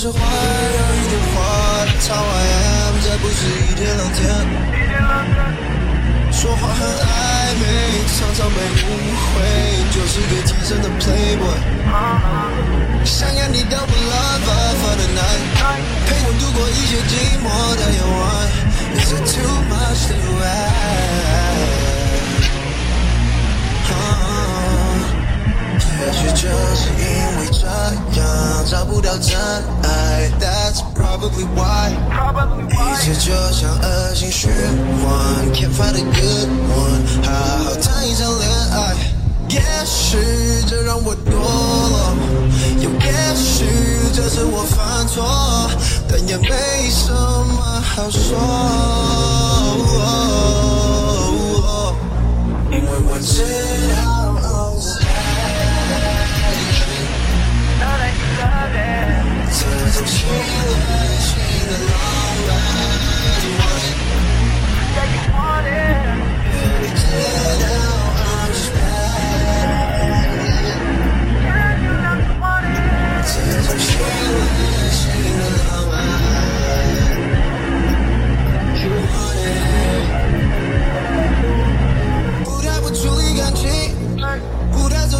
是话，有一点话。的 how I am，这不是一天两天。说话很暧昧，常常被误会，就是个天生的 playboy。想要你的 lover for the night，陪我度过一些寂寞的夜晚。Is it too much？不到真爱，That's probably why。一切就像恶性循环，Can't find a good one，好好谈一场恋爱。也许这让我堕落，又也许这是我犯错，但也没什么好说，因为我知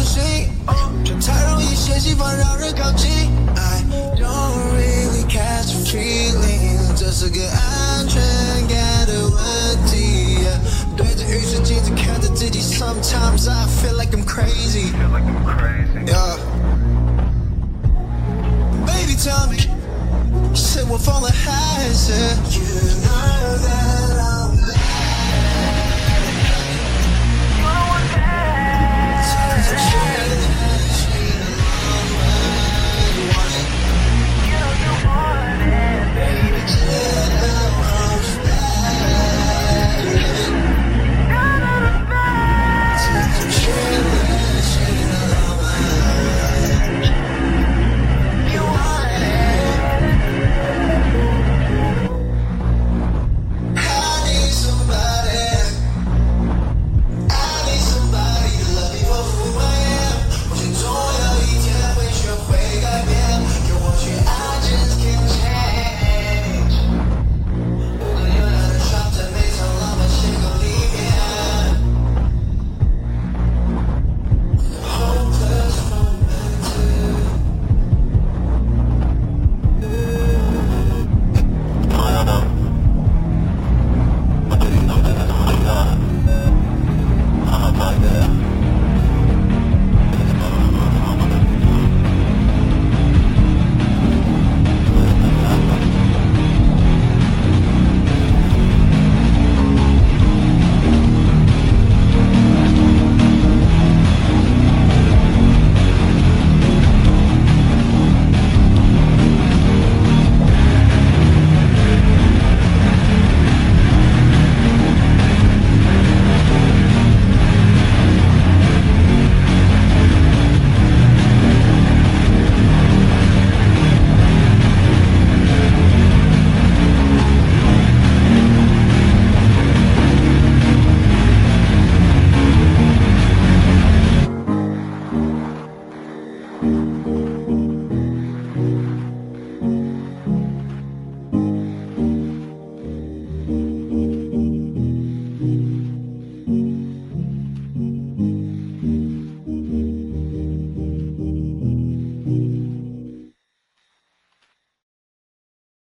不太走心，却太容易嫌弃反让人靠近。I don't really catch a feeling，这是个安全感的问题。对着浴室镜子看着自己，Sometimes I feel